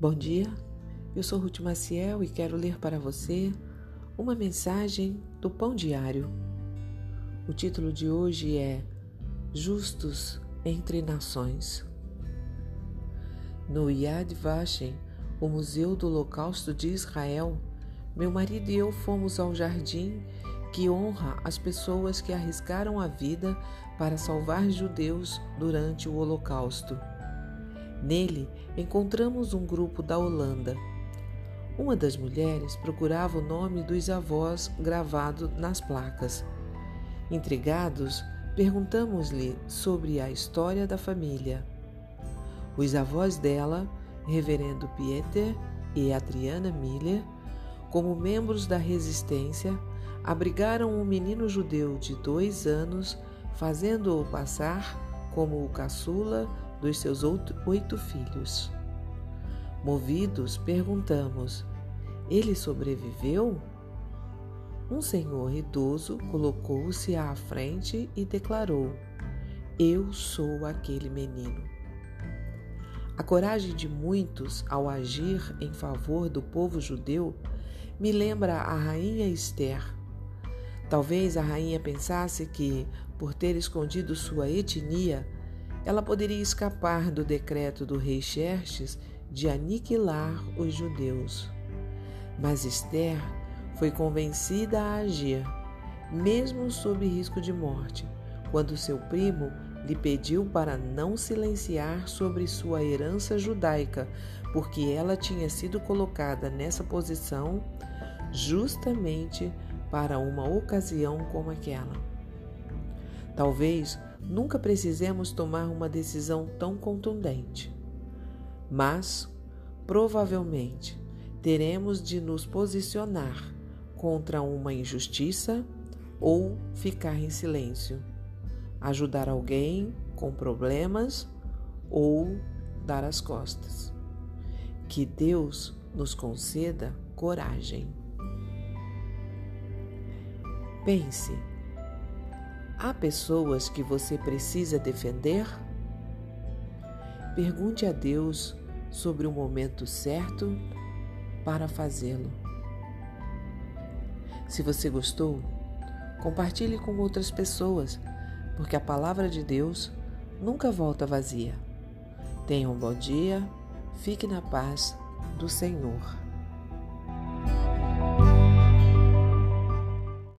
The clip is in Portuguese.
Bom dia, eu sou Ruth Maciel e quero ler para você uma mensagem do Pão Diário. O título de hoje é Justos entre Nações. No Yad Vashem, o Museu do Holocausto de Israel, meu marido e eu fomos ao jardim que honra as pessoas que arriscaram a vida para salvar judeus durante o Holocausto. Nele encontramos um grupo da Holanda. Uma das mulheres procurava o nome dos avós gravado nas placas. Intrigados, perguntamos-lhe sobre a história da família. Os avós dela, Reverendo Pieter e Adriana Miller, como membros da resistência, abrigaram um menino judeu de dois anos, fazendo-o passar como o caçula dos seus oito filhos. Movidos, perguntamos: Ele sobreviveu? Um senhor idoso colocou-se à frente e declarou: Eu sou aquele menino. A coragem de muitos ao agir em favor do povo judeu me lembra a rainha Esther. Talvez a rainha pensasse que, por ter escondido sua etnia, ela poderia escapar do decreto do rei Xerxes de aniquilar os judeus. Mas Esther foi convencida a agir, mesmo sob risco de morte, quando seu primo lhe pediu para não silenciar sobre sua herança judaica, porque ela tinha sido colocada nessa posição justamente para uma ocasião como aquela. Talvez nunca precisemos tomar uma decisão tão contundente. Mas, provavelmente, teremos de nos posicionar contra uma injustiça ou ficar em silêncio, ajudar alguém com problemas ou dar as costas. Que Deus nos conceda coragem. Pense Há pessoas que você precisa defender? Pergunte a Deus sobre o momento certo para fazê-lo. Se você gostou, compartilhe com outras pessoas, porque a palavra de Deus nunca volta vazia. Tenha um bom dia, fique na paz do Senhor.